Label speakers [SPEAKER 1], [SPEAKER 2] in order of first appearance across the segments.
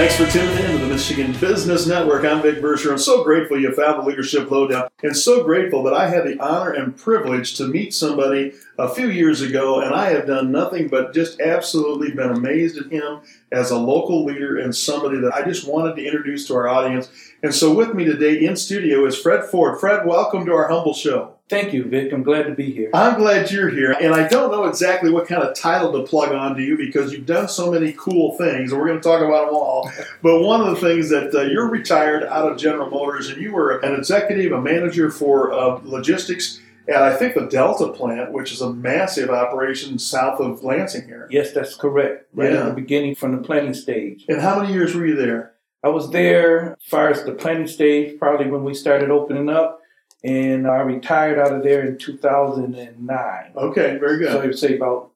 [SPEAKER 1] Thanks for tuning in to the Michigan Business Network. I'm Vic Berger. I'm so grateful you found the Leadership Lowdown and so grateful that I had the honor and privilege to meet somebody a few years ago, and I have done nothing but just absolutely been amazed at him as a local leader and somebody that I just wanted to introduce to our audience. And so with me today in studio is Fred Ford. Fred, welcome to our humble show.
[SPEAKER 2] Thank you, Vic. I'm glad to be here.
[SPEAKER 1] I'm glad you're here. And I don't know exactly what kind of title to plug onto you because you've done so many cool things, and we're going to talk about them all. But one of the things that uh, you're retired out of General Motors, and you were an executive, a manager for uh, logistics at I think the Delta plant, which is a massive operation south of Lansing here.
[SPEAKER 2] Yes, that's correct. Right
[SPEAKER 1] Yeah.
[SPEAKER 2] at the beginning from the planning stage.
[SPEAKER 1] And how many years were you there?
[SPEAKER 2] I was there as far as the planning stage, probably when we started opening up, and I retired out of there in 2009.
[SPEAKER 1] Okay, very good.
[SPEAKER 2] So I would say about,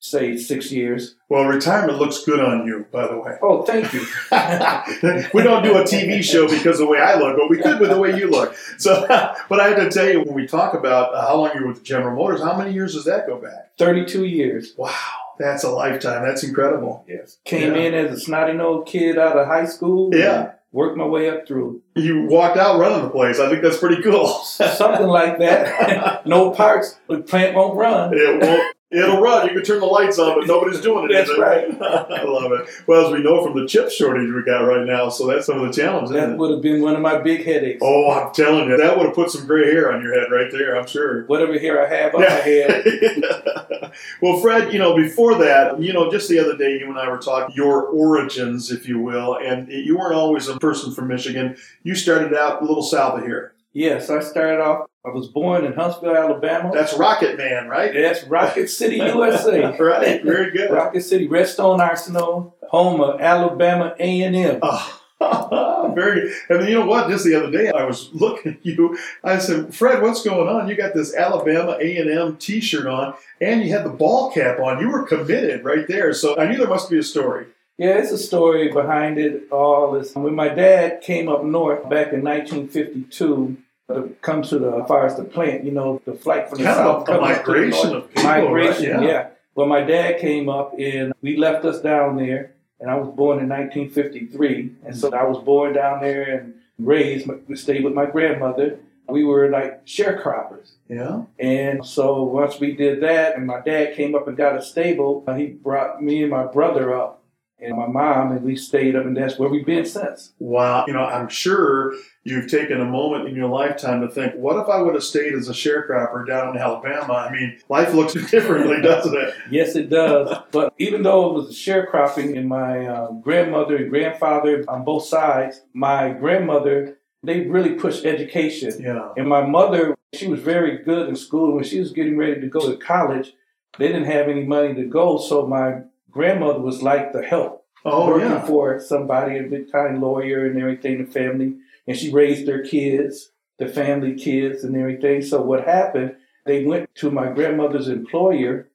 [SPEAKER 2] say, six years.
[SPEAKER 1] Well, retirement looks good on you, by the way.
[SPEAKER 2] Oh, thank you.
[SPEAKER 1] we don't do a TV show because of the way I look, but we could with the way you look. So, but I have to tell you, when we talk about uh, how long you were with General Motors, how many years does that go back?
[SPEAKER 2] 32 years.
[SPEAKER 1] Wow, that's a lifetime. That's incredible.
[SPEAKER 2] Yes. Came
[SPEAKER 1] Yeah.
[SPEAKER 2] in as a snotty nose kid out of high school.
[SPEAKER 1] Yeah.
[SPEAKER 2] Worked my way up through.
[SPEAKER 1] You walked out running the place. I think that's pretty cool.
[SPEAKER 2] Something like that. no parts, the plant won't run.
[SPEAKER 1] It won't. It'll run. You can turn the lights on, but nobody's doing it.
[SPEAKER 2] That's right.
[SPEAKER 1] I love it. Well, as we know from the chip shortage we got right now, so that's some of the challenges.
[SPEAKER 2] That would have been one of my big headaches.
[SPEAKER 1] Oh, I'm telling you, that would have put some gray hair on your head right there. I'm sure.
[SPEAKER 2] Whatever hair I have on my head.
[SPEAKER 1] well, Fred, you know, before that, you know, just the other day, you and I were talking your origins, if you will, and you weren't always a person from Michigan. You started out a little south of here.
[SPEAKER 2] Yes, I started off. I was born in Huntsville, Alabama.
[SPEAKER 1] That's Rocket Man, right?
[SPEAKER 2] That's Rocket City, USA.
[SPEAKER 1] right. Very good.
[SPEAKER 2] Rocket City, Redstone Arsenal, home of Alabama A and M.
[SPEAKER 1] Very good. And then you know what? Just the other day, I was looking at you. I said, "Fred, what's going on? You got this Alabama A and M T-shirt on, and you had the ball cap on. You were committed right there. So I knew there must be a story.
[SPEAKER 2] Yeah, it's a story behind it all. Is when my dad came up north back in 1952 to come to the as the plant. You know, the flight from the
[SPEAKER 1] Kind
[SPEAKER 2] south
[SPEAKER 1] of
[SPEAKER 2] to the
[SPEAKER 1] migration of people,
[SPEAKER 2] migration.
[SPEAKER 1] right?
[SPEAKER 2] yeah. Well, my dad came up and we left us down there, and I was born in 1953, and so I was born down there and raised, stayed with my grandmother. We were like sharecroppers.
[SPEAKER 1] Yeah.
[SPEAKER 2] And so once we did that, and my dad came up and got a stable, uh, he brought me and my brother up and my mom, and we stayed up, and that's where we've been since.
[SPEAKER 1] Wow. You know, I'm sure you've taken a moment in your lifetime to think, what if I would have stayed as a sharecropper down in Alabama? I mean, life looks differently, doesn't it?
[SPEAKER 2] Yes, it does. but even though it was sharecropping, and my uh, grandmother and grandfather on both sides, my grandmother, they really pushed education.
[SPEAKER 1] Yeah.
[SPEAKER 2] And my mother, she was very good in school. When she was getting ready to go to college, they didn't have any money to go, so my grandmother was like the help.
[SPEAKER 1] Oh,
[SPEAKER 2] working
[SPEAKER 1] yeah.
[SPEAKER 2] for somebody, a big time lawyer and everything, the family. And she raised their kids, the family kids and everything. So what happened, they went to my grandmother's employer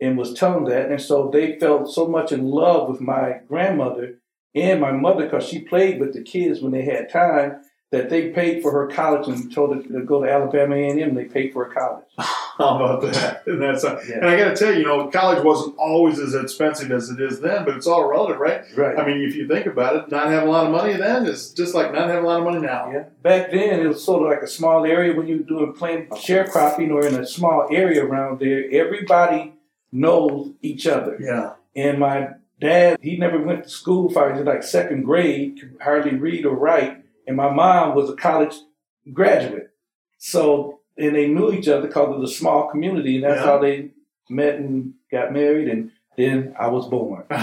[SPEAKER 2] and was telling that. And so they felt so much in love with my grandmother and my mother because she played with the kids when they had time that they paid for her college and told her to go to Alabama A&M. They paid for her college.
[SPEAKER 1] How about that? And that's
[SPEAKER 2] Yeah.
[SPEAKER 1] and I got to tell you, you know, college wasn't always as expensive as it is then, but it's all relative, right?
[SPEAKER 2] Right.
[SPEAKER 1] I mean, if you think about it, not having a lot of money then is just like not having a lot of money now.
[SPEAKER 2] Yeah. Back then, it was sort of like a small area when you were doing playing sharecropping or in a small area around there. Everybody knows each other.
[SPEAKER 1] Yeah.
[SPEAKER 2] And my dad, he never went to school. I was in like second grade, could hardly read or write. And my mom was a college graduate. So, and they knew each other because of the small community. And that's
[SPEAKER 1] Yeah.
[SPEAKER 2] how they met and got married. And then I was born.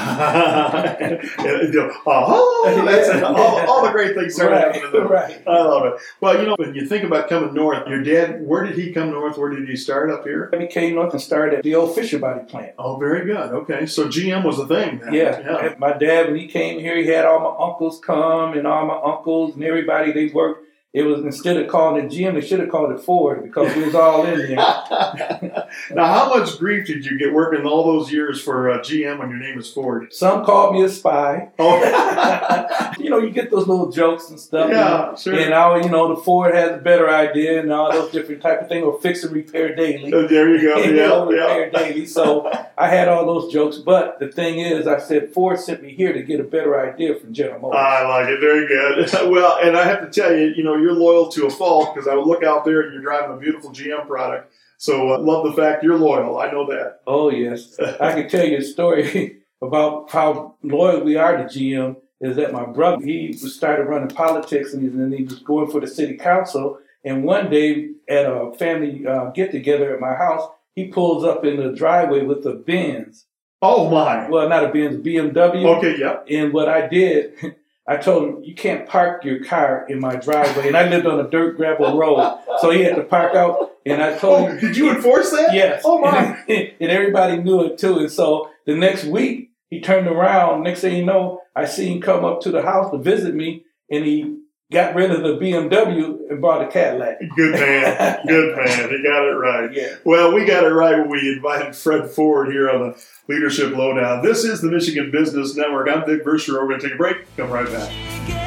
[SPEAKER 1] Oh, that's all, all the great things start
[SPEAKER 2] right,
[SPEAKER 1] happening.
[SPEAKER 2] right.
[SPEAKER 1] I love it. Well, you know, when you think about coming north, your dad, where did he come north? Where did he start up here?
[SPEAKER 2] He came north and started at the old Fisher Body plant.
[SPEAKER 1] Oh, very good. Okay, so GM was the thing. Then.
[SPEAKER 2] Yeah.
[SPEAKER 1] yeah.
[SPEAKER 2] My dad, when he came here, he had all my uncles come and all my uncles and everybody. They worked it was instead of calling it GM, they should have called it Ford because it was all in there.
[SPEAKER 1] now, how much grief did you get working all those years for uh, GM when your name is Ford?
[SPEAKER 2] Some called me a spy.
[SPEAKER 1] Oh,
[SPEAKER 2] you know, you get those little jokes and stuff.
[SPEAKER 1] yeah,
[SPEAKER 2] And,
[SPEAKER 1] sure.
[SPEAKER 2] and now, you know, the Ford has a better idea and all those different type of things, or fix and repair daily.
[SPEAKER 1] Uh, there you go.
[SPEAKER 2] you know,
[SPEAKER 1] Yeah,
[SPEAKER 2] repair daily. So I had all those jokes. But the thing is, I said Ford sent me here to get a better idea from General Motors.
[SPEAKER 1] I like it. Very good. well, and I have to tell you, you know, you're loyal to a fault because I would look out there and you're driving a beautiful GM product. So uh, love the fact you're loyal. I know that.
[SPEAKER 2] Oh yes, I can tell you a story about how loyal we are to GM. Is that my brother? He started running politics, and he, he was going for the city council. And one day at a family uh, get together at my house, he pulls up in the driveway with a Benz.
[SPEAKER 1] Oh my.
[SPEAKER 2] Well, not a Benz, BMW.
[SPEAKER 1] Okay. Yep.
[SPEAKER 2] And what I did, I told him, you can't park your car in my driveway. And I lived on a dirt gravel road. So he had to park out. And I told
[SPEAKER 1] Oh,
[SPEAKER 2] him,
[SPEAKER 1] did you enforce that?
[SPEAKER 2] Yes.
[SPEAKER 1] Oh my.
[SPEAKER 2] and everybody knew it too. And so the next week he turned around. Next thing you know, I see him come up to the house to visit me, and he got rid of the BMW and bought a Cadillac.
[SPEAKER 1] Good man. Good man. He got it right.
[SPEAKER 2] Yeah.
[SPEAKER 1] Well, we got it right when we invited Fred Ford here on the Leadership Lowdown. This is the Michigan Business Network. I'm Vic Versher. We're going to take a break. Come right back.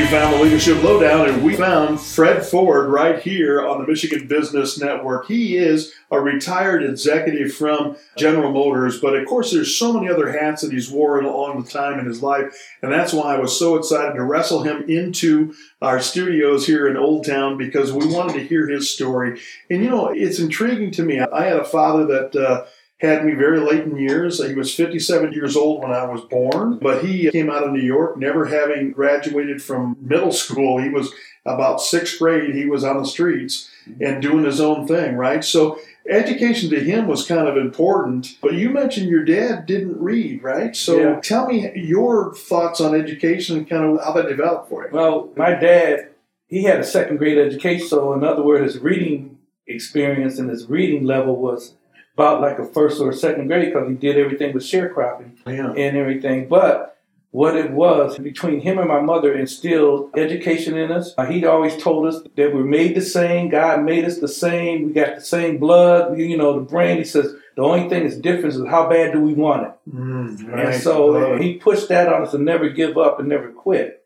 [SPEAKER 1] You found the Leadership Lowdown, and we found Fred Ford right here on the Michigan Business Network. He is a retired executive from General Motors, but of course, there's so many other hats that he's worn along the time in his life, and that's why I was so excited to wrestle him into our studios here in Old Town because we wanted to hear his story. And you know, it's intriguing to me. I had a father that. Uh, had me very late in years. He was 57 years old when I was born, but he came out of New York, never having graduated from middle school. He was about sixth grade, he was on the streets and doing his own thing, right? So education to him was kind of important. But you mentioned your dad didn't read, right? So
[SPEAKER 2] Yeah.
[SPEAKER 1] tell me your thoughts on education and kind of how that developed for you.
[SPEAKER 2] Well, my dad, he had a second grade education, so in other words, his reading experience and his reading level was about like a first or second grade because he did everything with sharecropping
[SPEAKER 1] Yeah.
[SPEAKER 2] and everything. But what it was between him and my mother instilled education in us. Uh, He'd always told us that we're made the same. God made us the same. We got the same blood. You know, the brain. He says the only thing that's different is how bad do we want it.
[SPEAKER 1] Mm, right.
[SPEAKER 2] And so he pushed that on us to never give up and never quit.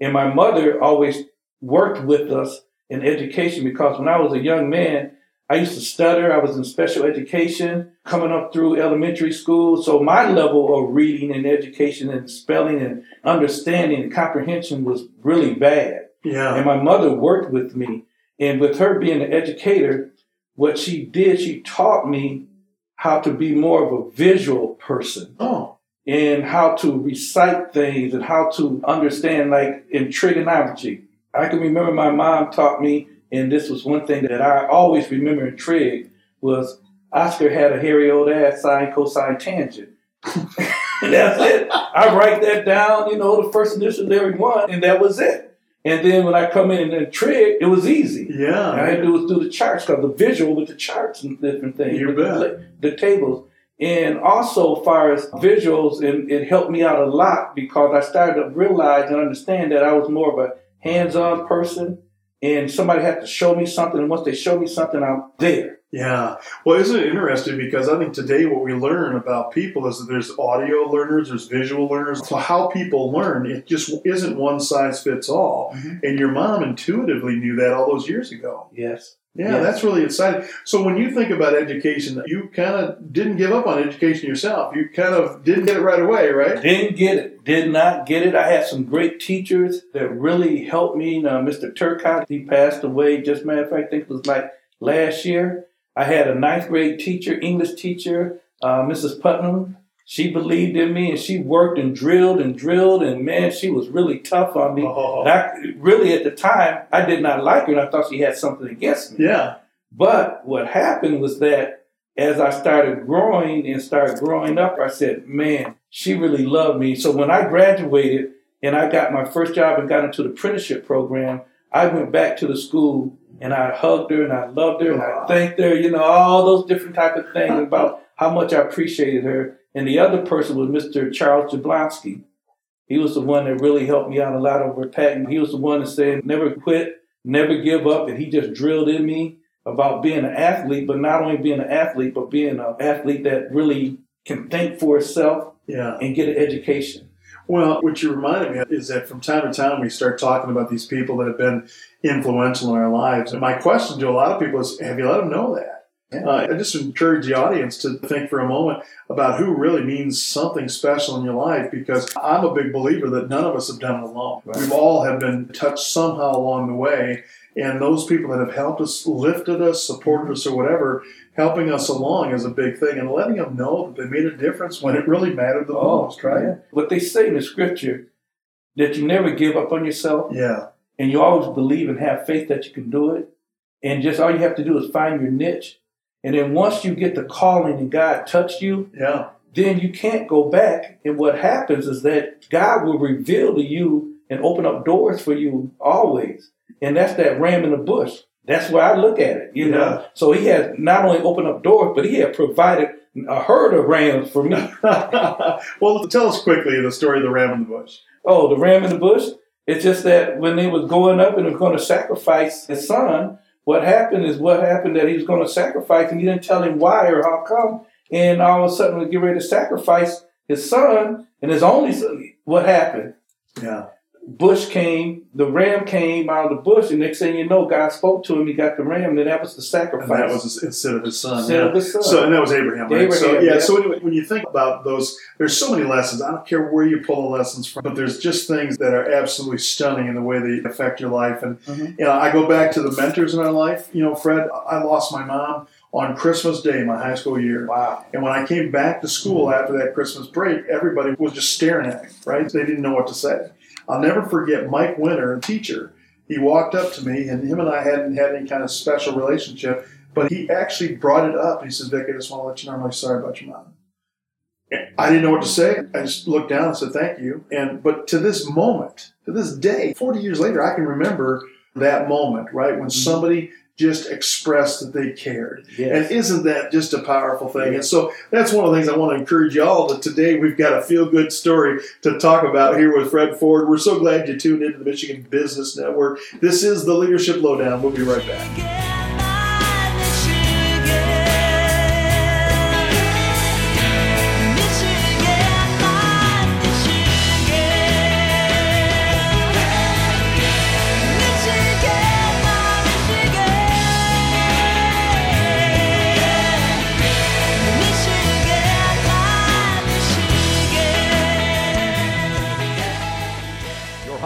[SPEAKER 2] And my mother always worked with us in education because when I was a young man, I used to stutter. I was in special education coming up through elementary school. So my level of reading and education and spelling and understanding and comprehension was really bad.
[SPEAKER 1] yeah.
[SPEAKER 2] And my mother worked with me. And with her being an educator, what she did, she taught me how to be more of a visual person
[SPEAKER 1] oh,
[SPEAKER 2] and how to recite things and how to understand, like in trigonometry. I can remember my mom taught me, and this was one thing that I always remember in trig was Oscar had a hairy old ass sine, cosine, tangent. and that's it. I write that down, you know, the first initial of every one, and that was it. And then when I come in and trig, it was easy.
[SPEAKER 1] yeah.
[SPEAKER 2] All I had to do was do the charts because the visual with the charts and different things,
[SPEAKER 1] You bet.
[SPEAKER 2] The, the tables. And also, as far as visuals, and it helped me out a lot because I started to realize and understand that I was more of a hands-on person, and somebody had to show me something. And once they show me something, I'm there.
[SPEAKER 1] Yeah. Well, isn't it interesting? Because I think today what we learn about people is that there's audio learners, there's visual learners. So how people learn, it just isn't one size fits all.
[SPEAKER 2] Mm-hmm.
[SPEAKER 1] And your mom intuitively knew that all those years ago.
[SPEAKER 2] Yes.
[SPEAKER 1] Yeah,
[SPEAKER 2] Yes.
[SPEAKER 1] that's really exciting. So when you think about education, you kind of didn't give up on education yourself. You kind of didn't get it right away, right?
[SPEAKER 2] Didn't get it. Did not get it. I had some great teachers that really helped me. Now, Mr. Turcott, he passed away. Just matter of fact, I think it was like last year. I had a ninth grade teacher, English teacher, uh, Mrs. Putnam. She believed in me and she worked and drilled and drilled. And man, she was really tough on me.
[SPEAKER 1] Oh.
[SPEAKER 2] And I really, at the time, I did not like her and I thought she had something against me.
[SPEAKER 1] Yeah.
[SPEAKER 2] But what happened was that as I started growing and started growing up, I said, man, she really loved me. So when I graduated and I got my first job and got into the apprenticeship program, I went back to the school and I hugged her and I loved her and I thanked her, you know, all those different type of things about how much I appreciated her. And the other person was Mr. Charles Jablonski. He was the one that really helped me out a lot over Patton. He was the one that said, never quit, never give up. And he just drilled in me about being an athlete, but not only being an athlete, but being an athlete that really can think for itself
[SPEAKER 1] Yeah.
[SPEAKER 2] and get an education.
[SPEAKER 1] Well, what you reminded me of is that from time to time we start talking about these people that have been influential in our lives. And my question to a lot of people is have you let them know that?
[SPEAKER 2] Yeah.
[SPEAKER 1] Uh, I just encourage the audience to think for a moment about who really means something special in your life because I'm a big believer that none of us have done it alone.
[SPEAKER 2] Right.
[SPEAKER 1] We've all have been touched somehow along the way. And those people that have helped us, lifted us, supported us, or whatever, helping us along is a big thing. And letting them know that they made a difference when it really mattered the most, right?
[SPEAKER 2] Oh, yeah. What they say in the scripture that you never give up on yourself
[SPEAKER 1] Yeah.
[SPEAKER 2] and you always believe and have faith that you can do it. And just all you have to do is find your niche. And then once you get the calling and God touched you,
[SPEAKER 1] Yeah.
[SPEAKER 2] then you can't go back. And what happens is that God will reveal to you and open up doors for you always. And that's that ram in the bush. That's where I look at it, you
[SPEAKER 1] Yeah.
[SPEAKER 2] know. So he has not only opened up doors, but he had provided a herd of rams for me.
[SPEAKER 1] well, tell us quickly the story of the ram in the bush.
[SPEAKER 2] Oh, the ram in the bush? It's just that when they was going up and was going to sacrifice his son, what happened is what happened that he was going to sacrifice and he didn't tell him why or how come. And all of a sudden, we get ready to sacrifice his son and his only son. What happened?
[SPEAKER 1] Yeah.
[SPEAKER 2] Bush came, the ram came out of the bush, and next thing you know, God spoke to him. He got the ram, and that was the sacrifice.
[SPEAKER 1] And that was instead of his son.
[SPEAKER 2] Instead
[SPEAKER 1] yeah.
[SPEAKER 2] of his son.
[SPEAKER 1] So, and that was Abraham, right? so, yeah,
[SPEAKER 2] yeah.
[SPEAKER 1] So, anyway, when you think about those, there's so many lessons. I don't care where you pull the lessons from, but there's just things that are absolutely stunning in the way they affect your life. And,
[SPEAKER 2] Mhm.
[SPEAKER 1] you know, I go back to the mentors in my life. You know, Fred, I lost my mom on Christmas Day, my high school year.
[SPEAKER 2] wow.
[SPEAKER 1] And when I came back to school after that Christmas break, everybody was just staring at me, right? They didn't know what to say. I'll never forget Mike Winter, a teacher. He walked up to me, and him and I hadn't had any kind of special relationship, but he actually brought it up. He says, Vic, I just want to let you know I'm really sorry about your mom. I didn't know what to say. I just looked down and said, thank you. And but to this moment, to this day, 40 years later, I can remember that moment, right? When mm-hmm. somebody just expressed that they cared.
[SPEAKER 2] Yes.
[SPEAKER 1] And isn't that just a powerful thing? And so that's one of the things I want to encourage y'all that today we've got a feel good story to talk about here with Fred Ford. We're so glad you tuned into the Michigan Business Network. This is the Leadership Lowdown. We'll be right back.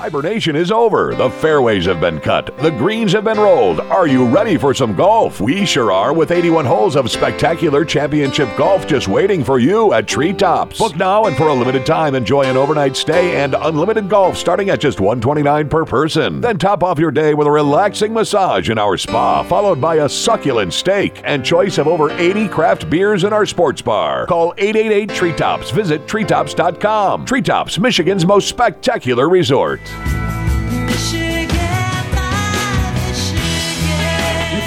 [SPEAKER 3] Hibernation is over. The fairways have been cut. The greens have been rolled. Are you ready for some golf? We sure are with 81 holes of spectacular championship golf just waiting for you at Treetops. Book now and for a limited time enjoy an overnight stay and unlimited golf starting at just 129 per person. Then top off your day with a relaxing massage in our spa followed by a succulent steak and choice of over 80 craft beers in our sports bar. Call 888 Treetops. Visit treetops.com. Treetops, Michigan's most spectacular resort.
[SPEAKER 2] You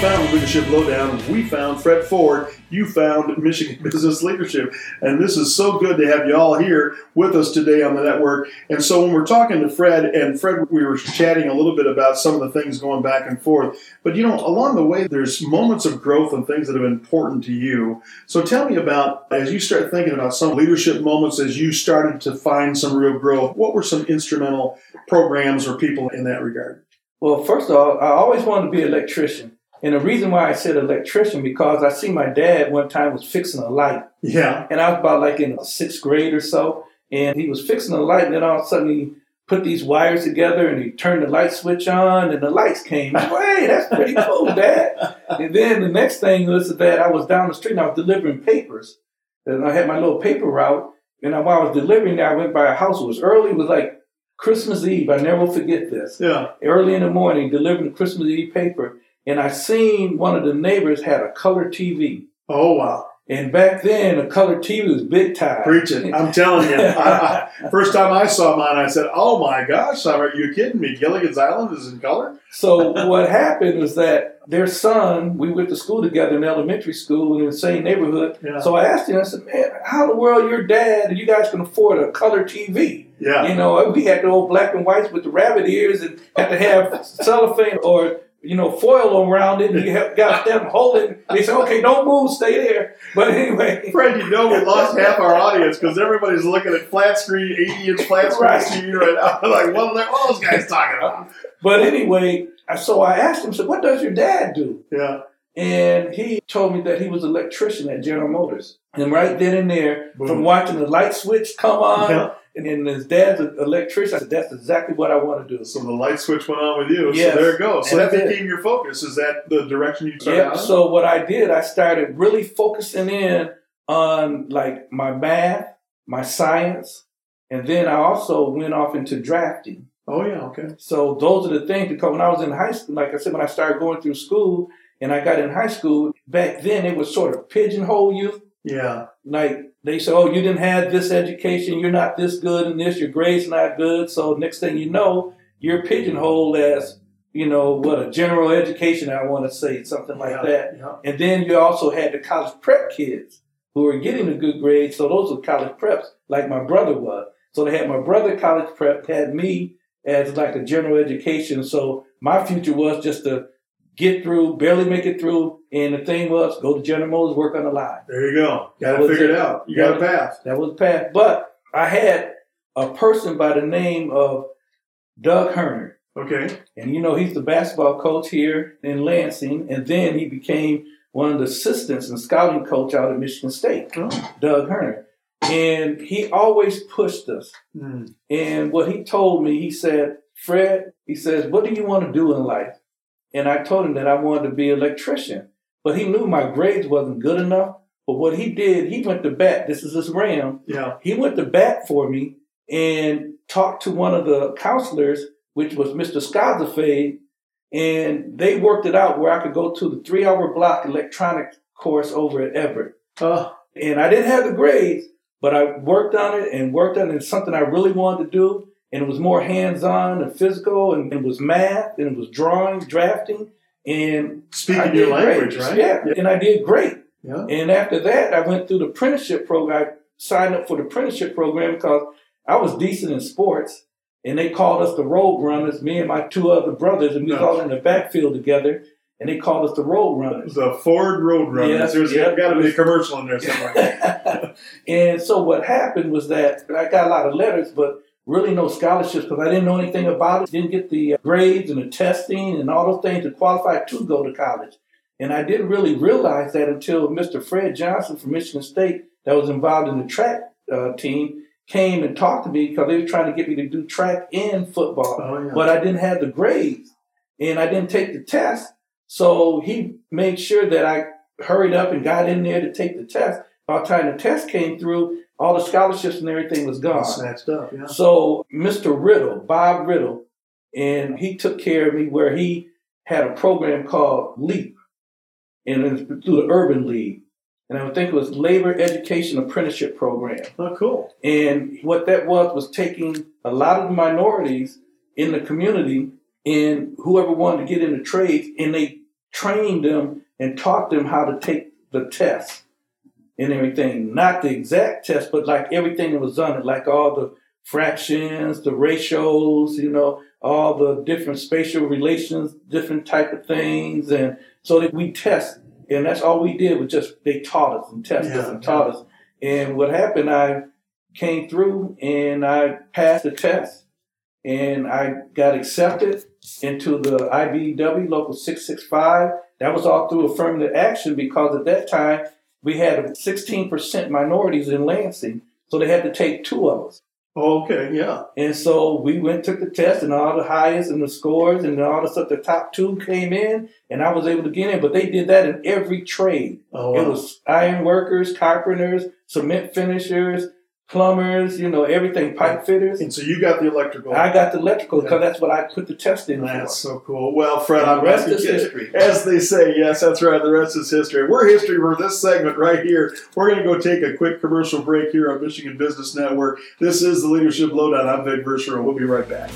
[SPEAKER 1] found Leadership Lowdown. We found Fred Ford. You found Michigan Business Leadership. And this is so good to have you all here with us today on the network. And so when we're talking to Fred, and Fred, we were chatting a little bit about some of the things going back and forth. But you know, along the way, there's moments of growth and things that have been important to you. So tell me about, as you start thinking about some leadership moments, as you started to find some real growth, what were some instrumental programs or people in that regard?
[SPEAKER 2] Well, first of all, I always wanted to be an electrician. And the reason why I said electrician because I see my dad one time was fixing a light,
[SPEAKER 1] Yeah.
[SPEAKER 2] and I was about like in sixth grade or so, and he was fixing a light, and then all of a sudden he put these wires together and he turned the light switch on, and the lights came. Hey, that's pretty cool, Dad. And then the next thing was that I was down the street and I was delivering papers, and I had my little paper route, and while I was delivering that, I went by a house. It was early. It was like Christmas Eve. I never will forget this
[SPEAKER 1] Yeah.
[SPEAKER 2] early in the morning delivering the Christmas Eve paper, and I seen one of the neighbors had a color TV.
[SPEAKER 1] Oh, wow.
[SPEAKER 2] And back then, a color TV was big time.
[SPEAKER 1] Preach it. I'm telling you. I, I, first time I saw mine, I said, oh my gosh, are you kidding me? Gilligan's Island is in color?
[SPEAKER 2] So what happened was that their son, we went to school together in elementary school in the same neighborhood.
[SPEAKER 1] Yeah.
[SPEAKER 2] So I asked him, I said, man, how in the world your dad and you guys can afford a color TV?
[SPEAKER 1] Yeah.
[SPEAKER 2] You know, we had the old black and whites with the rabbit ears and had to have cellophane or you know foil around it. And you have, got them holding. They said, "Okay, don't move, stay there." But anyway,
[SPEAKER 1] Fred, you know we lost half our audience because everybody's looking at flat screen, 80 inch flat screen
[SPEAKER 2] Right.
[SPEAKER 1] TV right now. like, what are what those guys talking about?
[SPEAKER 2] but anyway, so I asked him, "So what does your dad do?"
[SPEAKER 1] Yeah.
[SPEAKER 2] And he told me that he was an electrician at General Motors. And right then and there,
[SPEAKER 1] Boom.
[SPEAKER 2] from watching the light switch come on,
[SPEAKER 1] Yeah.
[SPEAKER 2] And then his dad's an electrician, I said, "That's exactly what I want to do."
[SPEAKER 1] So the light switch went on with you.
[SPEAKER 2] Yes.
[SPEAKER 1] So there it goes. So
[SPEAKER 2] And
[SPEAKER 1] that
[SPEAKER 2] it.
[SPEAKER 1] became your focus. Is that the direction you started
[SPEAKER 2] Yeah. So what I did, I started really focusing in on like my math, my science, and then I also went off into drafting.
[SPEAKER 1] oh, yeah. Okay.
[SPEAKER 2] So those are the things because when I was in high school, like I said, when I started going through school and I got in high school, back then it was sort of pigeonhole you.
[SPEAKER 1] Yeah.
[SPEAKER 2] Like they say, oh, you didn't have this education, you're not this good in this, your grades not good. So next thing you know, you're pigeonholed as, you know, what a general education, I want to say, something like
[SPEAKER 1] yeah.
[SPEAKER 2] that.
[SPEAKER 1] Yeah.
[SPEAKER 2] And then you also had the college prep kids who were getting a good grade. So those were college preps, like my brother was. So they had my brother college prep, had me as like a general education. So my future was just to get through, barely make it through. And the thing was, go to General Motors, work on the line.
[SPEAKER 1] There you go. Got
[SPEAKER 2] to
[SPEAKER 1] figure
[SPEAKER 2] it.
[SPEAKER 1] out. You got a
[SPEAKER 2] Yeah.
[SPEAKER 1] path.
[SPEAKER 2] That was path. But I had a person by the name of Doug Herner.
[SPEAKER 1] Okay.
[SPEAKER 2] And you know, he's the basketball coach here in Lansing. And then he became one of the assistants and scouting coach out at Michigan State,
[SPEAKER 1] Oh.
[SPEAKER 2] Doug Herner. And he always pushed us.
[SPEAKER 1] Hmm.
[SPEAKER 2] And what he told me, he said, Fred, he says, what do you want to do in life? And I told him that I wanted to be an electrician. But he knew my grades wasn't good enough. But what he did, he went to bat. This is his ram
[SPEAKER 1] Yeah.
[SPEAKER 2] he went to bat for me and talked to one of the counselors, which was Mr. Skazafade, and they worked it out where I could go to the three hour block electronic course over at Everett.
[SPEAKER 1] Oh,
[SPEAKER 2] And I didn't have the grades, but I worked on it and worked on it. It's something I really wanted to do. And it was more hands on and physical, and it was math, and it was drawing, drafting. And
[SPEAKER 1] speaking your language,
[SPEAKER 2] great.
[SPEAKER 1] right?
[SPEAKER 2] Yeah, and I did great.
[SPEAKER 1] Yeah.
[SPEAKER 2] And after that, I went through the apprenticeship program. I signed up for the apprenticeship program because I was decent in sports. And they called us the Road Runners, me and my two other brothers, and we was
[SPEAKER 1] No.
[SPEAKER 2] all in the backfield together. And they called us the Road Runners.
[SPEAKER 1] The Ford Road Runners.
[SPEAKER 2] Yes,
[SPEAKER 1] There's
[SPEAKER 2] yeah.
[SPEAKER 1] got to be a commercial in there somewhere.
[SPEAKER 2] and so what happened was that I got a lot of letters, but really no scholarships because I didn't know anything about it. Didn't get the uh, grades and the testing and all those things to qualify to go to college. And I didn't really realize that until Mr. Fred Johnson from Michigan State, that was involved in the track uh, team, came and talked to me because they were trying to get me to do track and football
[SPEAKER 1] oh, yeah.
[SPEAKER 2] but I didn't have the grades and I didn't take the test. So he made sure that I hurried up and got in there to take the test. By the time the test came through, all the scholarships and everything was gone.
[SPEAKER 1] Snatched up, yeah.
[SPEAKER 2] So Mr. Riddle, Bob Riddle, and he took care of me where he had a program called LEAP, and it was through the Urban League. And I would think it was Labor Education Apprenticeship Program.
[SPEAKER 1] Oh, cool.
[SPEAKER 2] And what that was was taking a lot of the minorities in the community and whoever wanted to get into trades, and they trained them and taught them how to take the test and everything. Not the exact test, but like everything that was on it, like all the fractions, the ratios, you know, all the different spatial relations, different type of things. And so that we test. And that's all we did was just, they taught us and tested us
[SPEAKER 1] Yeah,
[SPEAKER 2] and taught us. And what happened, I came through and I passed the test and I got accepted into the IBEW Local 665. That was all through affirmative action because at that time we had 16% minorities in Lansing. So they had to take two of us.
[SPEAKER 1] Okay, yeah.
[SPEAKER 2] And so we went, took the test, and all the highest and the scores and all the stuff, the top two came in, and I was able to get in. But they did that in every trade.
[SPEAKER 1] Oh, wow.
[SPEAKER 2] It was iron workers, carpenters, cement finishers, plumbers, you know, everything, pipe fitters.
[SPEAKER 1] And so you got the electrical.
[SPEAKER 2] I got the electrical because that's what I put the test in
[SPEAKER 1] That's
[SPEAKER 2] for.
[SPEAKER 1] so cool. Well, Fred,
[SPEAKER 2] And
[SPEAKER 1] I'm
[SPEAKER 2] rest is history.
[SPEAKER 1] As they say, yes, that's right. The rest is history. We're history for this segment right here. We're going to go take a quick commercial break here on Michigan Business Network. This is the Leadership Lowdown. I'm Vic Versher, and we'll be right back.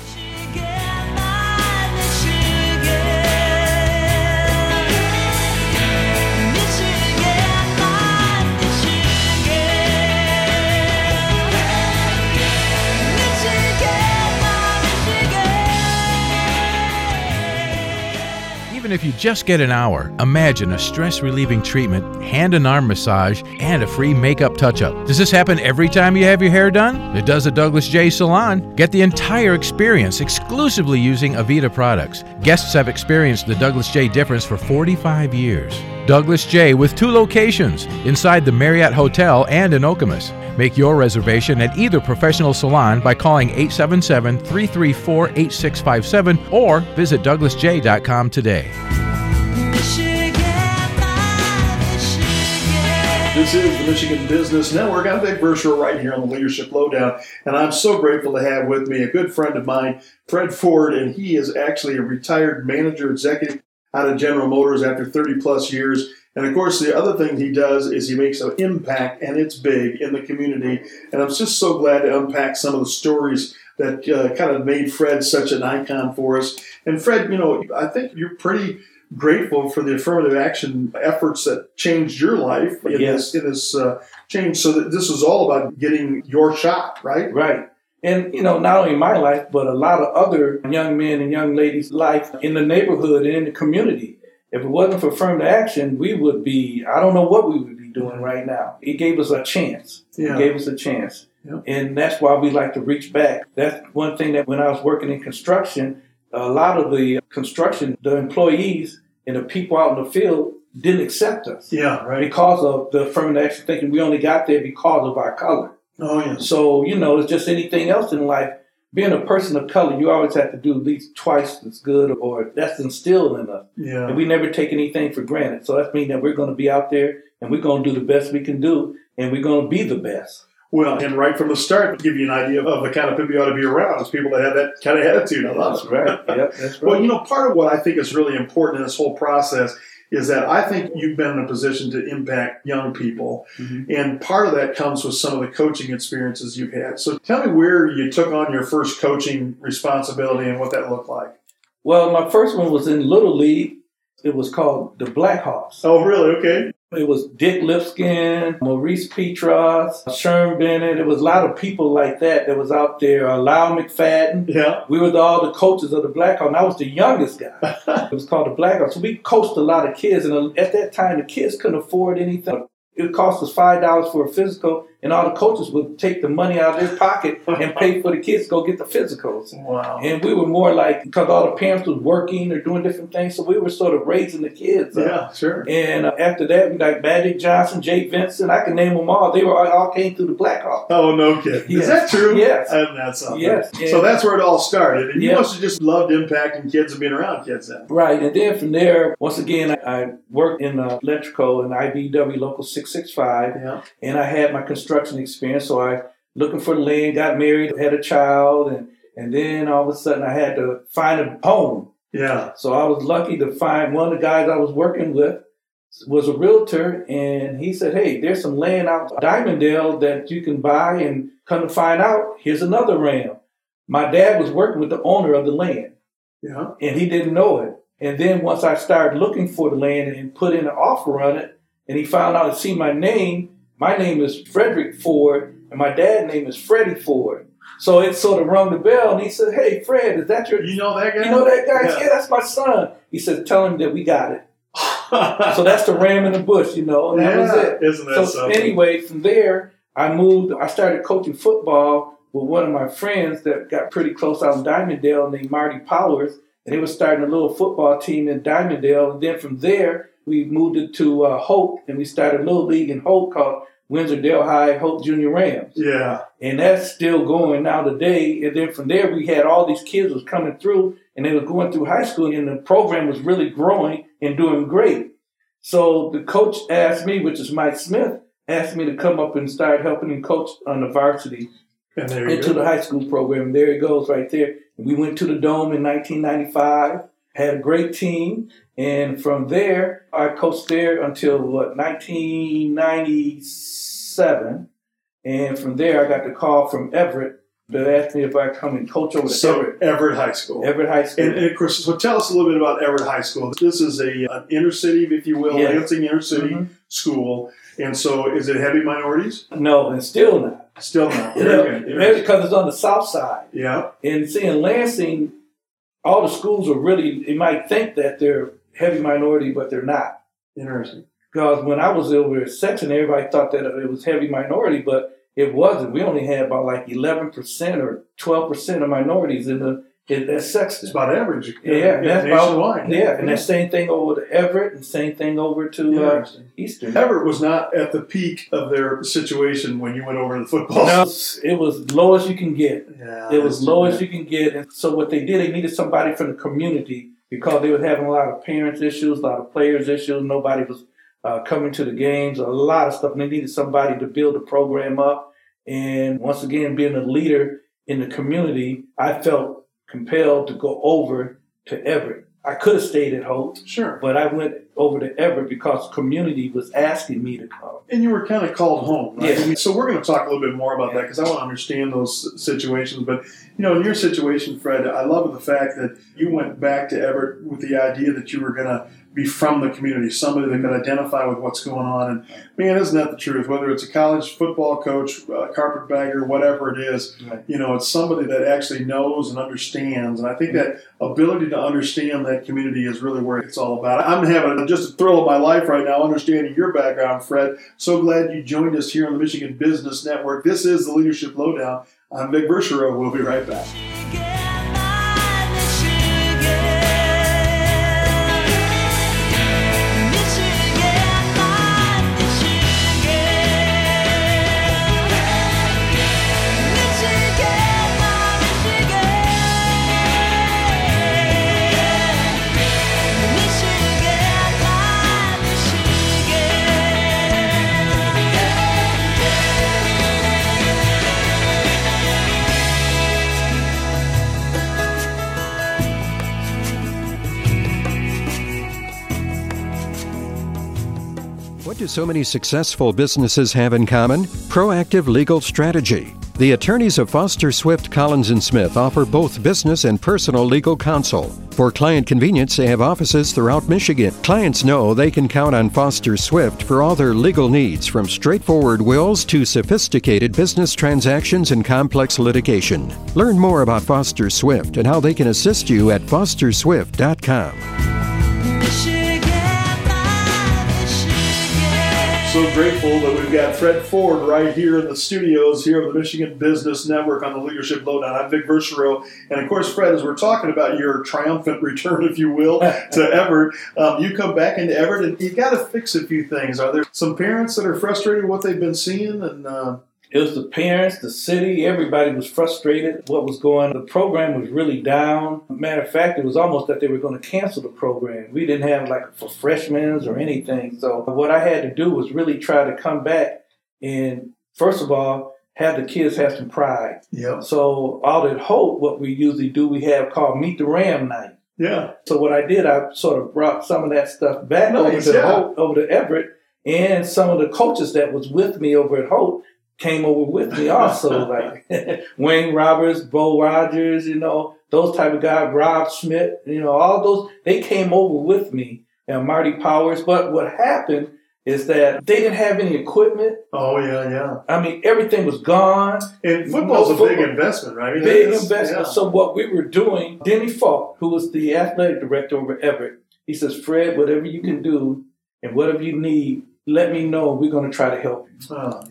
[SPEAKER 4] Even if you just get an hour, imagine a stress relieving treatment, hand and arm massage, and a free makeup touch up. Does this happen every time you have your hair done? It does at Douglas J Salon. Get the entire experience exclusively using Aveda products. Guests have experienced the Douglas J difference for 45 years. Douglas J with two locations inside the Marriott Hotel and in Okemos. Make your reservation at either professional salon by calling 877 334 8657 or visit douglasj.com today.
[SPEAKER 1] This is the Michigan Business Network. I'm Vic Versher right here on the Leadership Lowdown, and I'm so grateful to have with me a good friend of mine, Fred Ford, and he is actually a retired manager executive out of General Motors after 30 plus years. And of course, the other thing he does is he makes an impact, and it's big in the community. And I'm just so glad to unpack some of the stories that uh, kind of made Fred such an icon for us. And Fred, you know, I think you're pretty grateful for the affirmative action efforts that changed your life in
[SPEAKER 2] Yes.
[SPEAKER 1] this in this uh, change. So that this was all about getting your shot, right?
[SPEAKER 2] Right. And, you know, not only my life, but a lot of other young men and young ladies' life in the neighborhood and in the community. If it wasn't for affirmative action, we would be, I don't know what we would be doing right now. It gave us a chance.
[SPEAKER 1] Yeah.
[SPEAKER 2] It gave us a chance.
[SPEAKER 1] Yeah.
[SPEAKER 2] And that's why we like to reach back. That's one thing that when I was working in construction, a lot of the construction, the employees and the people out in the field didn't accept us
[SPEAKER 1] Yeah, right.
[SPEAKER 2] because of the affirmative action thinking we only got there because of our color.
[SPEAKER 1] Oh yeah.
[SPEAKER 2] So, you know, it's just anything else in life. Being a person of color, you always have to do at least twice as good, or that's instilled in us.
[SPEAKER 1] Yeah.
[SPEAKER 2] And we never take anything for granted. So that means that we're going to be out there and we're going to do the best we can do, and we're going to be the best.
[SPEAKER 1] Well, and right from the start, give you an idea of the kind of people you ought to be around is people that have that kind of attitude. I love
[SPEAKER 2] That's
[SPEAKER 1] it.
[SPEAKER 2] right. Yep, that's right.
[SPEAKER 1] Well, you know, part of what I think is really important in this whole process is that I think you've been in a position to impact young people.
[SPEAKER 2] Mhm.
[SPEAKER 1] And part of that comes with some of the coaching experiences you've had. So tell me where you took on your first coaching responsibility and what that looked like.
[SPEAKER 2] Well, my first one was in Little League. It was called the Blackhawks.
[SPEAKER 1] Oh, really? Okay.
[SPEAKER 2] It was Dick Lipskin, Maurice Petros, Sherm Bennett. It was a lot of people like that that was out there. Uh, Lyle McFadden.
[SPEAKER 1] Yeah.
[SPEAKER 2] We were the, all the coaches of the Blackhawks, and I was the youngest guy. it was called the Blackhawks. So we coached a lot of kids, and uh, at that time, the kids couldn't afford anything. It cost us five dollars for a physical, and all the coaches would take the money out of their pocket and pay for the kids to go get the physicals.
[SPEAKER 1] Wow.
[SPEAKER 2] And we were more like because all the parents was working or doing different things, so we were sort of raising the kids. up.
[SPEAKER 1] Yeah, sure.
[SPEAKER 2] And uh, after that, we like Magic Johnson, Jay Vincent. I can name them all. They were all came through the Blackhawks.
[SPEAKER 1] Oh, no kidding.
[SPEAKER 2] Yes.
[SPEAKER 1] Is that true?
[SPEAKER 2] Yes.
[SPEAKER 1] And that's something.
[SPEAKER 2] Yes.
[SPEAKER 1] So that's where it all started. And you must have just loved impacting kids and being around kids then.
[SPEAKER 2] Right, and then from there, once again, I, I worked in uh, electrical in IBEW Local 665,
[SPEAKER 1] Yeah.
[SPEAKER 2] and I had my construction experience. So I looking for land, got married, had a child, and and then all of a sudden I had to find a home.
[SPEAKER 1] Yeah.
[SPEAKER 2] So I was lucky to find one of the guys I was working with was a realtor, and he said, "Hey, there's some land out Dimondale that you can buy, and come to find out, here's another ram." My dad was working with the owner of the land
[SPEAKER 1] Yeah.
[SPEAKER 2] and he didn't know it. And then once I started looking for the land and put in an offer on it, and he found out and see my name, my name is Frederick Ford, and my dad's name is Freddie Ford. So it sort of rung the bell, and he said, "Hey, Fred, is that your?
[SPEAKER 1] You know that guy?
[SPEAKER 2] You know that guy?
[SPEAKER 1] Yeah.
[SPEAKER 2] Yeah, that's my son." He said, "Tell him that we got it." So that's the ram in the bush, you know, and that was
[SPEAKER 1] Yeah,
[SPEAKER 2] it.
[SPEAKER 1] Isn't that
[SPEAKER 2] So
[SPEAKER 1] something?
[SPEAKER 2] anyway, from there, I moved. I started coaching football with one of my friends that got pretty close out in Dimondale, named Marty Powers, and they were starting a little football team in Dimondale. And then from there, we moved it to uh, Hope, and we started a little league in Hope called Windsor Dale High Hope Junior Rams
[SPEAKER 1] yeah.
[SPEAKER 2] and that's still going now today. And then from there, we had all these kids was coming through, and they were going through high school, and the program was really growing and doing great. So the coach asked me, which is Mike Smith, asked me to come up and start helping him coach on the varsity into
[SPEAKER 1] go.
[SPEAKER 2] the high school program. There it goes, right there. We went to the dome in 1995. Had a great team, and from there, I coached there until what 1997. And from there, I got the call from Everett that asked me if I'd come and coach over
[SPEAKER 1] so
[SPEAKER 2] Everett,
[SPEAKER 1] Everett High School.
[SPEAKER 2] Everett High School.
[SPEAKER 1] And, and of course, so tell us a little bit about Everett High School. This is a an inner city, if you will,
[SPEAKER 2] Yes.
[SPEAKER 1] Lansing inner city
[SPEAKER 2] Mhm.
[SPEAKER 1] school. And so, is it heavy minorities?
[SPEAKER 2] No, and still not.
[SPEAKER 1] Still not.
[SPEAKER 2] You
[SPEAKER 1] Very
[SPEAKER 2] know,
[SPEAKER 1] good.
[SPEAKER 2] maybe because it's on the south side.
[SPEAKER 1] Yeah.
[SPEAKER 2] And seeing Lansing, all the schools are really, you might think that they're heavy minority, but they're not.
[SPEAKER 1] Interesting.
[SPEAKER 2] Because when I was over at Sexton, everybody thought that it was heavy minority, but it wasn't. We only had about like 11% or 12% of minorities in the in that
[SPEAKER 1] It's about average.
[SPEAKER 2] Yeah, that's about, yeah, and that same thing over to Everett, and same thing over to uh, Eastern.
[SPEAKER 1] Everett was not at the peak of their situation when you went over to the football.
[SPEAKER 2] No, it was low as you can get.
[SPEAKER 1] Yeah,
[SPEAKER 2] It was
[SPEAKER 1] that's
[SPEAKER 2] low as you can get. And so what they did, they needed somebody from the community because they were having a lot of parents issues, a lot of players issues. Nobody was uh, coming to the games, a lot of stuff. And they needed somebody to build the program up. And once again, being a leader in the community, I felt compelled to go over to Everett. I could have stayed at Hope.
[SPEAKER 1] Sure.
[SPEAKER 2] but I went over to Everett because community was asking me to come.
[SPEAKER 1] And you were kind of called home, right?
[SPEAKER 2] Yeah.
[SPEAKER 1] I mean, So we're going to talk a little bit more about that because I want to understand those situations. But you know, in your situation, Fred, I love the fact that you went back to Everett with the idea that you were going to be from the community, somebody that could identify with what's going on. And man, isn't that the truth? Whether it's a college football coach, uh, carpetbagger, whatever it is,
[SPEAKER 2] Right.
[SPEAKER 1] you know, it's somebody that actually knows and understands. And I think that ability to understand that community is really where it's all about. I'm having just a thrill of my life right now understanding your background, Fred. So glad you joined us here on the Michigan Business Network. This is the Leadership Lowdown. I'm Vic Verchereau. We'll be right back.
[SPEAKER 5] So many successful businesses have in common? Proactive legal strategy. The attorneys of Foster Swift Collins and Smith offer both business and personal legal counsel. For client convenience, they have offices throughout Michigan. Clients know they can count on Foster Swift for all their legal needs, from straightforward wills to sophisticated business transactions and complex litigation. Learn more about Foster Swift and how they can assist you at fosterswift.com.
[SPEAKER 1] So grateful that we've got Fred Ford right here in the studios here of the Michigan Business Network on the Leadership Lowdown. I'm Vic Verchereau. And of course, Fred, as we're talking about your triumphant return, if you will, to Everett, um, you come back into Everett and you've got to fix a few things. Are there some parents that are frustrated with what they've been seeing? And uh,
[SPEAKER 2] It was the parents, the city, everybody was frustrated what was going on. The program was really down. Matter of fact, it was almost that they were going to cancel the program. We didn't have like for freshmen or anything. So what I had to do was really try to come back and first of all, have the kids have some pride.
[SPEAKER 1] yeah,
[SPEAKER 2] So out at Hope, what we usually do, we have called Meet the Ram Night.
[SPEAKER 1] yeah,
[SPEAKER 2] So what I did, I sort of brought some of that stuff back
[SPEAKER 1] Nice,
[SPEAKER 2] over to
[SPEAKER 1] yeah.
[SPEAKER 2] Hope, over to Everett, and some of the coaches that was with me over at Hope came over with me also, like Wayne Roberts, Bo Rogers, you know, those type of guys, Rob Schmidt, you know, all those, they came over with me and Marty Powers. But what happened is that they didn't have any equipment.
[SPEAKER 1] Oh yeah, yeah.
[SPEAKER 2] I mean, everything was gone.
[SPEAKER 1] And football's a big investment, right?
[SPEAKER 2] Big
[SPEAKER 1] that's-
[SPEAKER 2] investment.
[SPEAKER 1] yeah.
[SPEAKER 2] So what we were doing, Denny Falk, who was the athletic director over Everett, he says, Fred, whatever you can do and whatever you need, let me know. We're going to try to help you.
[SPEAKER 1] Oh.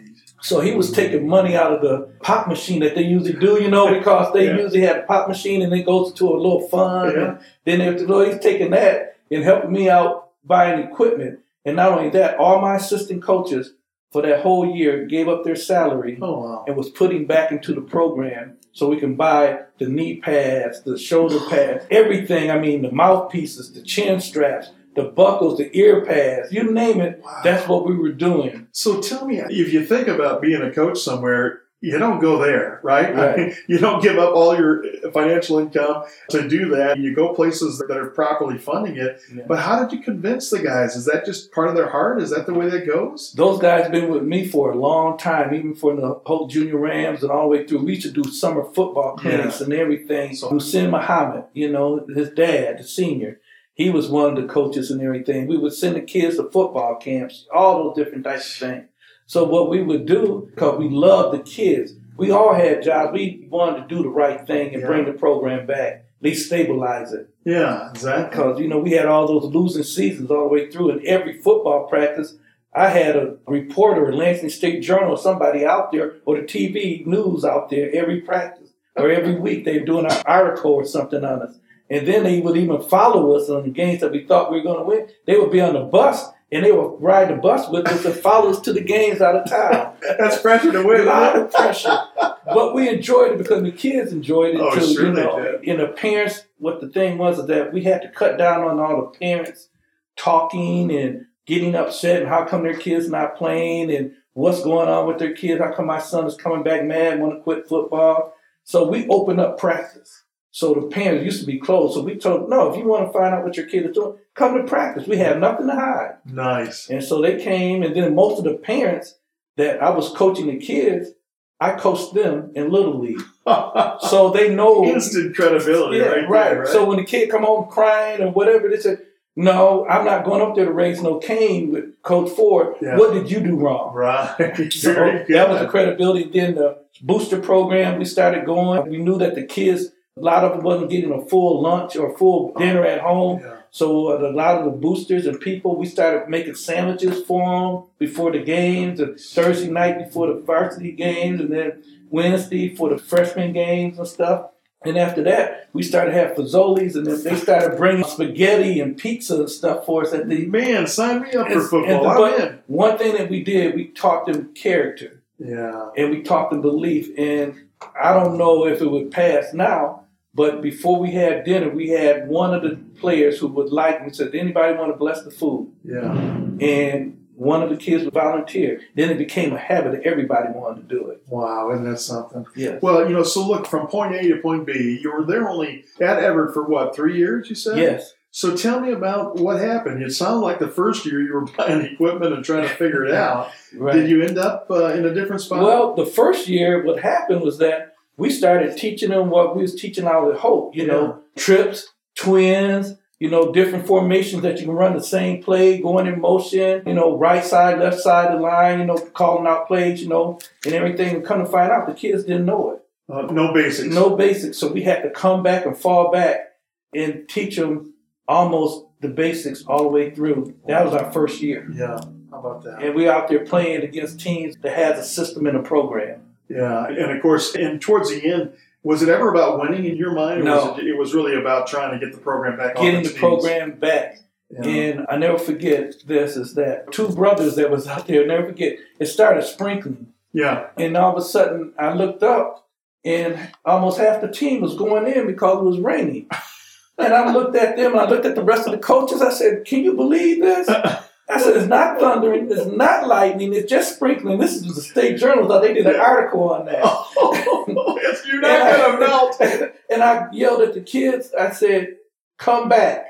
[SPEAKER 2] So he was taking money out of the pop machine that they usually do, you know, because they
[SPEAKER 1] Yeah.
[SPEAKER 2] usually have a pop machine and it goes to a little fund.
[SPEAKER 1] Yeah.
[SPEAKER 2] And then they have to, so he's taking that and helping me out buying equipment. And not only that, all my assistant coaches for that whole year gave up their salary
[SPEAKER 1] Oh wow.
[SPEAKER 2] and was putting back into the program so we can buy the knee pads, the shoulder pads, everything. I mean, the mouthpieces, the chin straps, the buckles, the ear pads, you name it.
[SPEAKER 1] Wow.
[SPEAKER 2] That's what we were doing.
[SPEAKER 1] So tell me, if you think about being a coach somewhere, you don't go there, right? I mean, you don't give up all your financial income to do that. You go places that are properly funding it.
[SPEAKER 2] Yeah.
[SPEAKER 1] But how did you convince the guys? Is that just part of their heart? Is that the way that goes?
[SPEAKER 2] Those guys been with me for a long time, even for the whole junior Rams and all the way through. We used to do summer football clinics and everything. So Hussein Muhammad, you know, his dad, the senior, he was one of the coaches and everything. We would send the kids to football camps, all those different types of things. So what we would do, because we loved the kids, we all had jobs. We wanted to do the right thing and
[SPEAKER 1] Yeah.
[SPEAKER 2] bring the program back, at least stabilize it
[SPEAKER 1] Yeah, exactly.
[SPEAKER 2] because you know we had all those losing seasons all the way through, and every football practice, I had a reporter, a Lansing State Journal, or somebody out there, or the TV news out there every practice or every week. They were doing an article or something on us, and then they would even follow us on the games that we thought we were going to win. They would be on the bus. And they would ride the bus with us and follow us to the games out of town.
[SPEAKER 1] That's pressure to win.
[SPEAKER 2] A
[SPEAKER 1] lot
[SPEAKER 2] of pressure. But we enjoyed it because the kids enjoyed it
[SPEAKER 1] Oh,
[SPEAKER 2] too.
[SPEAKER 1] sure
[SPEAKER 2] you know, and the parents. What the thing was is that we had to cut down on all the parents talking and getting upset and how come their kids not playing and what's going on with their kids. How come my son is coming back mad, want to quit football? So we opened up practice. So the parents used to be closed. So we told no, if you want to find out what your kid is doing, come to practice. We have nothing to hide.
[SPEAKER 1] Nice.
[SPEAKER 2] And so they came, and then most of the parents that I was coaching the kids, I coached them in Little League. So they know
[SPEAKER 1] Instant credibility,
[SPEAKER 2] yeah,
[SPEAKER 1] right,
[SPEAKER 2] right.
[SPEAKER 1] there, right?
[SPEAKER 2] So when the kid come home crying or whatever, they said, "No, I'm not going up there to raise no Cain with Coach Ford.
[SPEAKER 1] Yeah.
[SPEAKER 2] What did you do wrong?"
[SPEAKER 1] right.
[SPEAKER 2] So that was the credibility. Then the booster program we started going. We knew that the kids, a lot of them wasn't getting a full lunch or full dinner at home.
[SPEAKER 1] Yeah.
[SPEAKER 2] So uh, a lot of the boosters and people, we started making sandwiches for them before the games, and Thursday night before the varsity games, and then Wednesday for the freshman games and stuff. And after that, we started to have fazoli's, and then they started bringing spaghetti and pizza and stuff for us at the.
[SPEAKER 1] Man, sign me up for football.
[SPEAKER 2] the- but
[SPEAKER 1] in.
[SPEAKER 2] one thing that we did, we taught them character
[SPEAKER 1] Yeah.
[SPEAKER 2] and we taught them belief. And I don't know if it would pass now, but before we had dinner, we had one of the players who would like me said, "Anybody want to bless the food?"
[SPEAKER 1] Yeah.
[SPEAKER 2] And one of the kids would volunteer. Then it became a habit that everybody wanted to do it.
[SPEAKER 1] Wow, isn't that something?
[SPEAKER 2] Yes.
[SPEAKER 1] Well, you know, so look, from point A to point B, you were there only at Everett for what, three years, you said?
[SPEAKER 2] Yes.
[SPEAKER 1] So tell me about what happened. It sounded like the first year you were buying equipment and trying to figure it out.
[SPEAKER 2] Right.
[SPEAKER 1] Did you end up uh, in a different spot?
[SPEAKER 2] Well, the first year, what happened was that we started teaching them what we was teaching out at Hope. You know, trips, twins. You know, different formations that you can run the same play, going in motion. You know, right side, left side of the line. You know, calling out plays. You know, and everything. And come to find out, the kids didn't know it.
[SPEAKER 1] uh, no basics.
[SPEAKER 2] No basics. So we had to come back and fall back and teach them almost the basics all the way through. That was our first year.
[SPEAKER 1] Yeah. How about that?
[SPEAKER 2] And we out there playing against teams that has a system and a program.
[SPEAKER 1] Yeah. And of course, and towards the end, was it ever about winning in your mind? Or
[SPEAKER 2] No.
[SPEAKER 1] Was it, it was really about trying to get the program back
[SPEAKER 2] Getting the
[SPEAKER 1] knees?
[SPEAKER 2] program back.
[SPEAKER 1] Yeah.
[SPEAKER 2] And I never forget this is that two brothers that was out there, never forget, it started sprinkling.
[SPEAKER 1] yeah.
[SPEAKER 2] And all of a sudden I looked up and almost half the team was going in because it was raining. And I looked at them and I looked at the rest of the coaches. I said, Can you believe this? I said, It's not thundering, it's not lightning, it's just sprinkling. This is the state journal. Thought they did an article on that.
[SPEAKER 1] Oh, yes, you're not going to melt.
[SPEAKER 2] and I yelled at the kids. I said, "Come back!"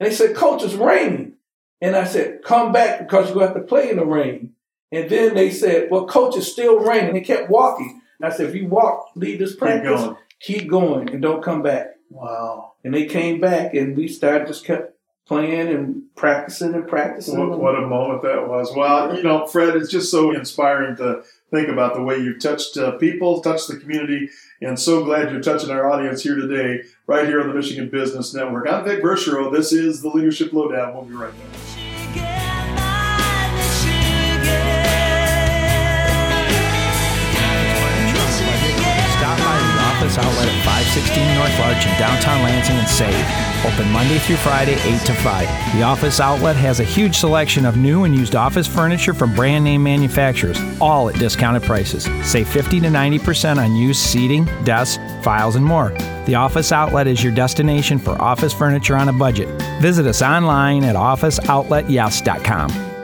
[SPEAKER 2] And they said, "Coach, it's raining." And I said, "Come back because you're going to have to play in the rain." And then they said, "Well, coach, it's still raining." They kept walking. And I said, "If you walk, leave this
[SPEAKER 1] Keep
[SPEAKER 2] practice,
[SPEAKER 1] going.
[SPEAKER 2] keep going and don't come back.
[SPEAKER 1] Wow.
[SPEAKER 2] And they came back and we started just kept playing and practicing and practicing.
[SPEAKER 1] What, what a moment that was. Well, you know, Fred, it's just so inspiring to think about the way you've touched uh, people, touched the community, and so glad you're touching our audience here today, right here on the Michigan Business Network. I'm Vic Verchereau. This is the Leadership Lowdown. We'll be right back.
[SPEAKER 6] Stop by the office outlet at 516 North Larch in downtown Lansing and save. Open Monday through Friday, 8 to 5. The office outlet has a huge selection of new and used office furniture from brand name manufacturers, all at discounted prices. Save 50 to 90% on used seating, desks, files, and more. The office outlet is your destination for office furniture on a budget. Visit us online at officeoutletyes.com.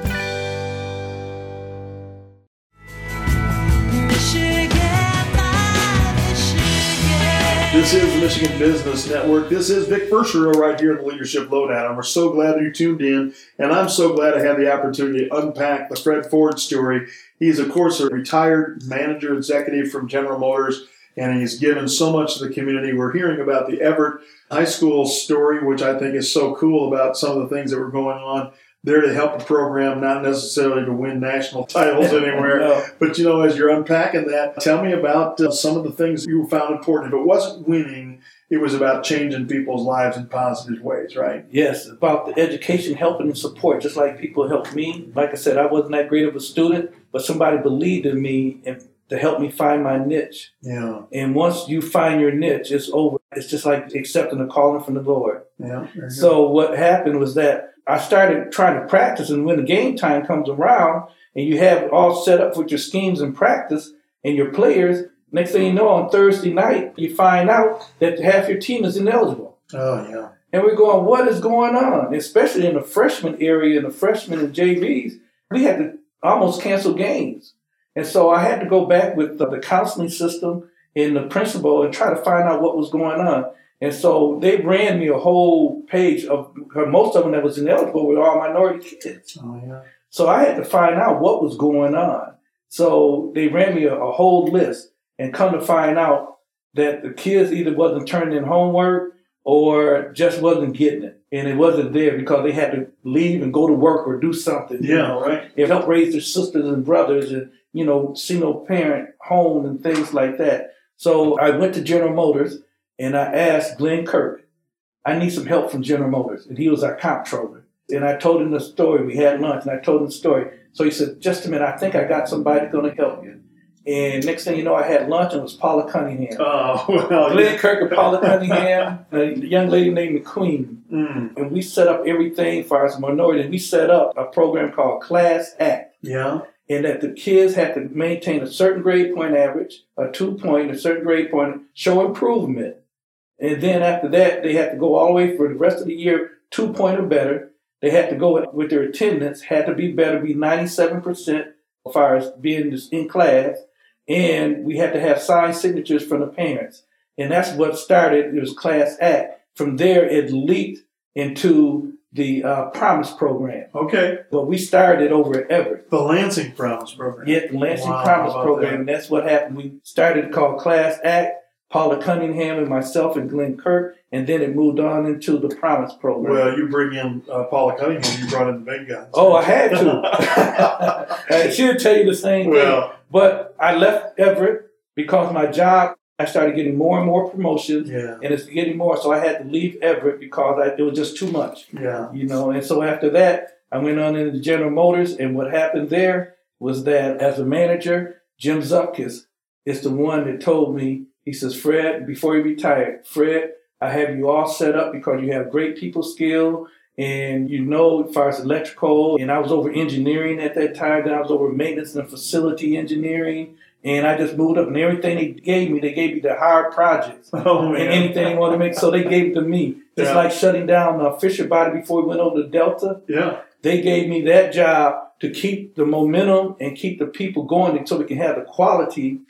[SPEAKER 1] This is the Michigan Business Network. This is Vic Verchereau right here in the Leadership Lowdown. And we're so glad that you tuned in. And I'm so glad I had the opportunity to unpack the Fred Ford story. He's, of course, a retired manager executive from General Motors, and he's given so much to the community. We're hearing about the Everett High School story, which I think is so cool about some of the things that were going on there to help the program, not necessarily to win national titles anywhere.
[SPEAKER 2] No.
[SPEAKER 1] But you know, as you're unpacking that, tell me about uh, some of the things you found important. If it wasn't winning, it was about changing people's lives in positive ways, right?
[SPEAKER 2] Yes, about the education, helping and support, just like people helped me. Like I said, I wasn't that great of a student, but somebody believed in me and to help me find my niche.
[SPEAKER 1] Yeah,
[SPEAKER 2] And once you find your niche, it's over. It's just like accepting a calling from the Lord.
[SPEAKER 1] yeah.
[SPEAKER 2] So what happened was that I started trying to practice, and when the game time comes around, and you have it all set up with your schemes and practice and your players, next thing you know, on Thursday night, you find out that half your team is ineligible.
[SPEAKER 1] oh yeah,
[SPEAKER 2] And we're going, what is going on? Especially in the freshman area and the freshmen and JVs, we had to almost cancel games. And so I had to go back with the, the counseling system and the principal and try to find out what was going on. And so they ran me a whole page of most of them that was ineligible were all minority kids.
[SPEAKER 1] oh yeah.
[SPEAKER 2] So I had to find out what was going on. So they ran me a, a whole list and come to find out that the kids either wasn't turning in homework or just wasn't getting it. And it wasn't there because they had to leave and go to work or do something. you
[SPEAKER 1] Yeah,
[SPEAKER 2] know.
[SPEAKER 1] right.
[SPEAKER 2] It helped raise their sisters and brothers and, you know, single parent home and things like that. So I went to General Motors and I asked Glenn Kirk, I need some help from General Motors. And he was our comptroller. And I told him the story. We had lunch and I told him the story. So he said, just a minute, I think I got somebody going to help you. And next thing you know, I had lunch and it was Paula Cunningham.
[SPEAKER 1] Oh well,
[SPEAKER 2] Glenn Kirk and Paula Cunningham, a young lady named McQueen.
[SPEAKER 1] Mm,
[SPEAKER 2] And we set up everything for us minority. We set up a program called Class Act
[SPEAKER 1] yeah,
[SPEAKER 2] and that the kids had to maintain a certain grade point average, a two point, a certain grade point, show improvement. And then after that, they had to go all the way for the rest of the year, two point or better. They had to go with their attendance, had to be better, be 97% as far as being in class. And we had to have signed signatures from the parents. And that's what started, it was Class Act. From there, it leaked into the uh, Promise Program.
[SPEAKER 1] okay.
[SPEAKER 2] But we started over at Everett.
[SPEAKER 1] The Lansing Promise Program.
[SPEAKER 2] Yeah, the Lansing
[SPEAKER 1] Wow,
[SPEAKER 2] Promise Program.
[SPEAKER 1] that?
[SPEAKER 2] And that's what happened. We started called Class Act, Paula Cunningham and myself and Glenn Kirk, and then it moved on into the Promise Program.
[SPEAKER 1] Well, you bring in uh, Paula Cunningham. You brought in the big guns.
[SPEAKER 2] oh, I had to. She'll tell you the same thing.
[SPEAKER 1] well,
[SPEAKER 2] But I left Everett because my job, I started getting more and more promotions,
[SPEAKER 1] yeah,
[SPEAKER 2] and it's getting more. So I had to leave Everett because I, it was just too much.
[SPEAKER 1] yeah.
[SPEAKER 2] you know. And so after that, I went on into General Motors, and what happened there was that as a manager, Jim Zupkis is the one that told me. He says, "Fred, before you retired, Fred, I have you all set up because you have great people skill." And you know, as far as electrical, and I was over engineering at that time. Then I was over maintenance and facility engineering, and I just moved up. And everything they gave me, they gave me the hard projects
[SPEAKER 1] Oh
[SPEAKER 2] and anything they wanted to make. So they gave it to me. It's
[SPEAKER 1] Yeah.
[SPEAKER 2] like shutting down uh, Fisher Body before we went over to Delta.
[SPEAKER 1] Yeah.
[SPEAKER 2] They gave me that job to keep the momentum and keep the people going so we can have the quality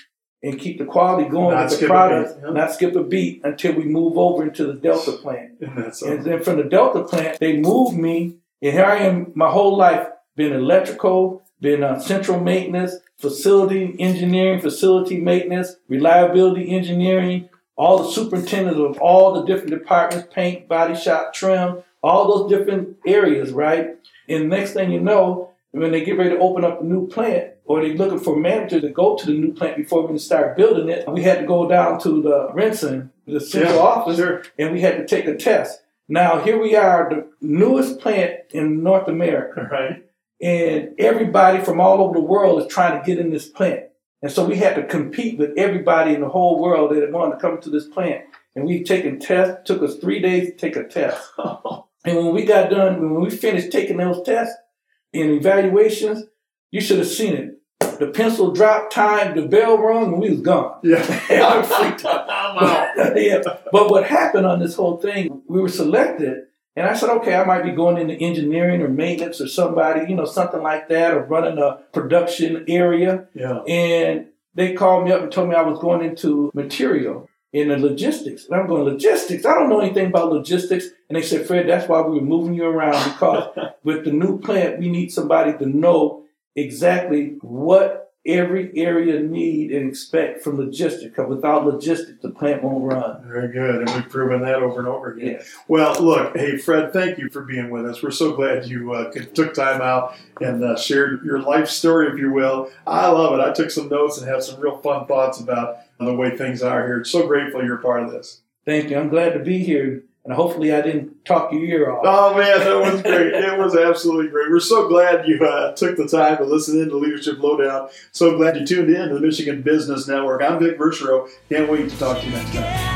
[SPEAKER 2] and keep the quality going
[SPEAKER 1] Not
[SPEAKER 2] with the
[SPEAKER 1] skip a beat, yeah.
[SPEAKER 2] not skip a beat until we move over into the Delta plant.
[SPEAKER 1] And
[SPEAKER 2] And then from the Delta plant, they moved me, and here I am my whole life, been electrical, been uh, central maintenance, facility engineering, facility maintenance, reliability engineering, all the superintendents of all the different departments, paint, body shop, trim, all those different areas, right? And next thing you know, when they get ready to open up a new plant, or they're looking for managers to go to the new plant before we can start building it, we had to go down to the RenCen, the central
[SPEAKER 1] Yeah,
[SPEAKER 2] office,
[SPEAKER 1] sure.
[SPEAKER 2] and we had to take a test. Now here we are, the newest plant in North America,
[SPEAKER 1] Right.
[SPEAKER 2] and everybody from all over the world is trying to get in this plant. And so we had to compete with everybody in the whole world that wanted to come to this plant. And we taken tests. Took us three days to take a test. And when we got done, when we finished taking those tests and evaluations, you should have seen it. The pencil dropped, time, the bell rung, and we was gone.
[SPEAKER 1] Yeah.
[SPEAKER 2] I freaked out. yeah. But what happened on this whole thing, we were selected, and I said, okay, I might be going into engineering or maintenance or somebody, you know, something like that, or running a production area.
[SPEAKER 1] Yeah.
[SPEAKER 2] And they called me up and told me I was going into material in the logistics. And I'm going, logistics? I don't know anything about logistics. And they said, Fred, that's why we were moving you around because with the new plant, we need somebody to know exactly what every area need and expect from logistics. Because without logistics, the plant won't run.
[SPEAKER 1] Very good. And we've proven that over and over again.
[SPEAKER 2] Yeah.
[SPEAKER 1] Well, look, hey, Fred, thank you for being with us. We're so glad you uh, took time out and uh, shared your life story, if you will. I love it. I took some notes and have some real fun thoughts about the way things are here. So grateful you're part of this.
[SPEAKER 2] Thank you. I'm glad to be here. And hopefully I didn't talk your ear off.
[SPEAKER 1] Oh man, that was great. it was absolutely great. We're so glad you uh, took the time to listen in to Leadership Lowdown. So glad you tuned in to the Michigan Business Network. I'm Vic Verchereau. Can't wait to talk to you next time.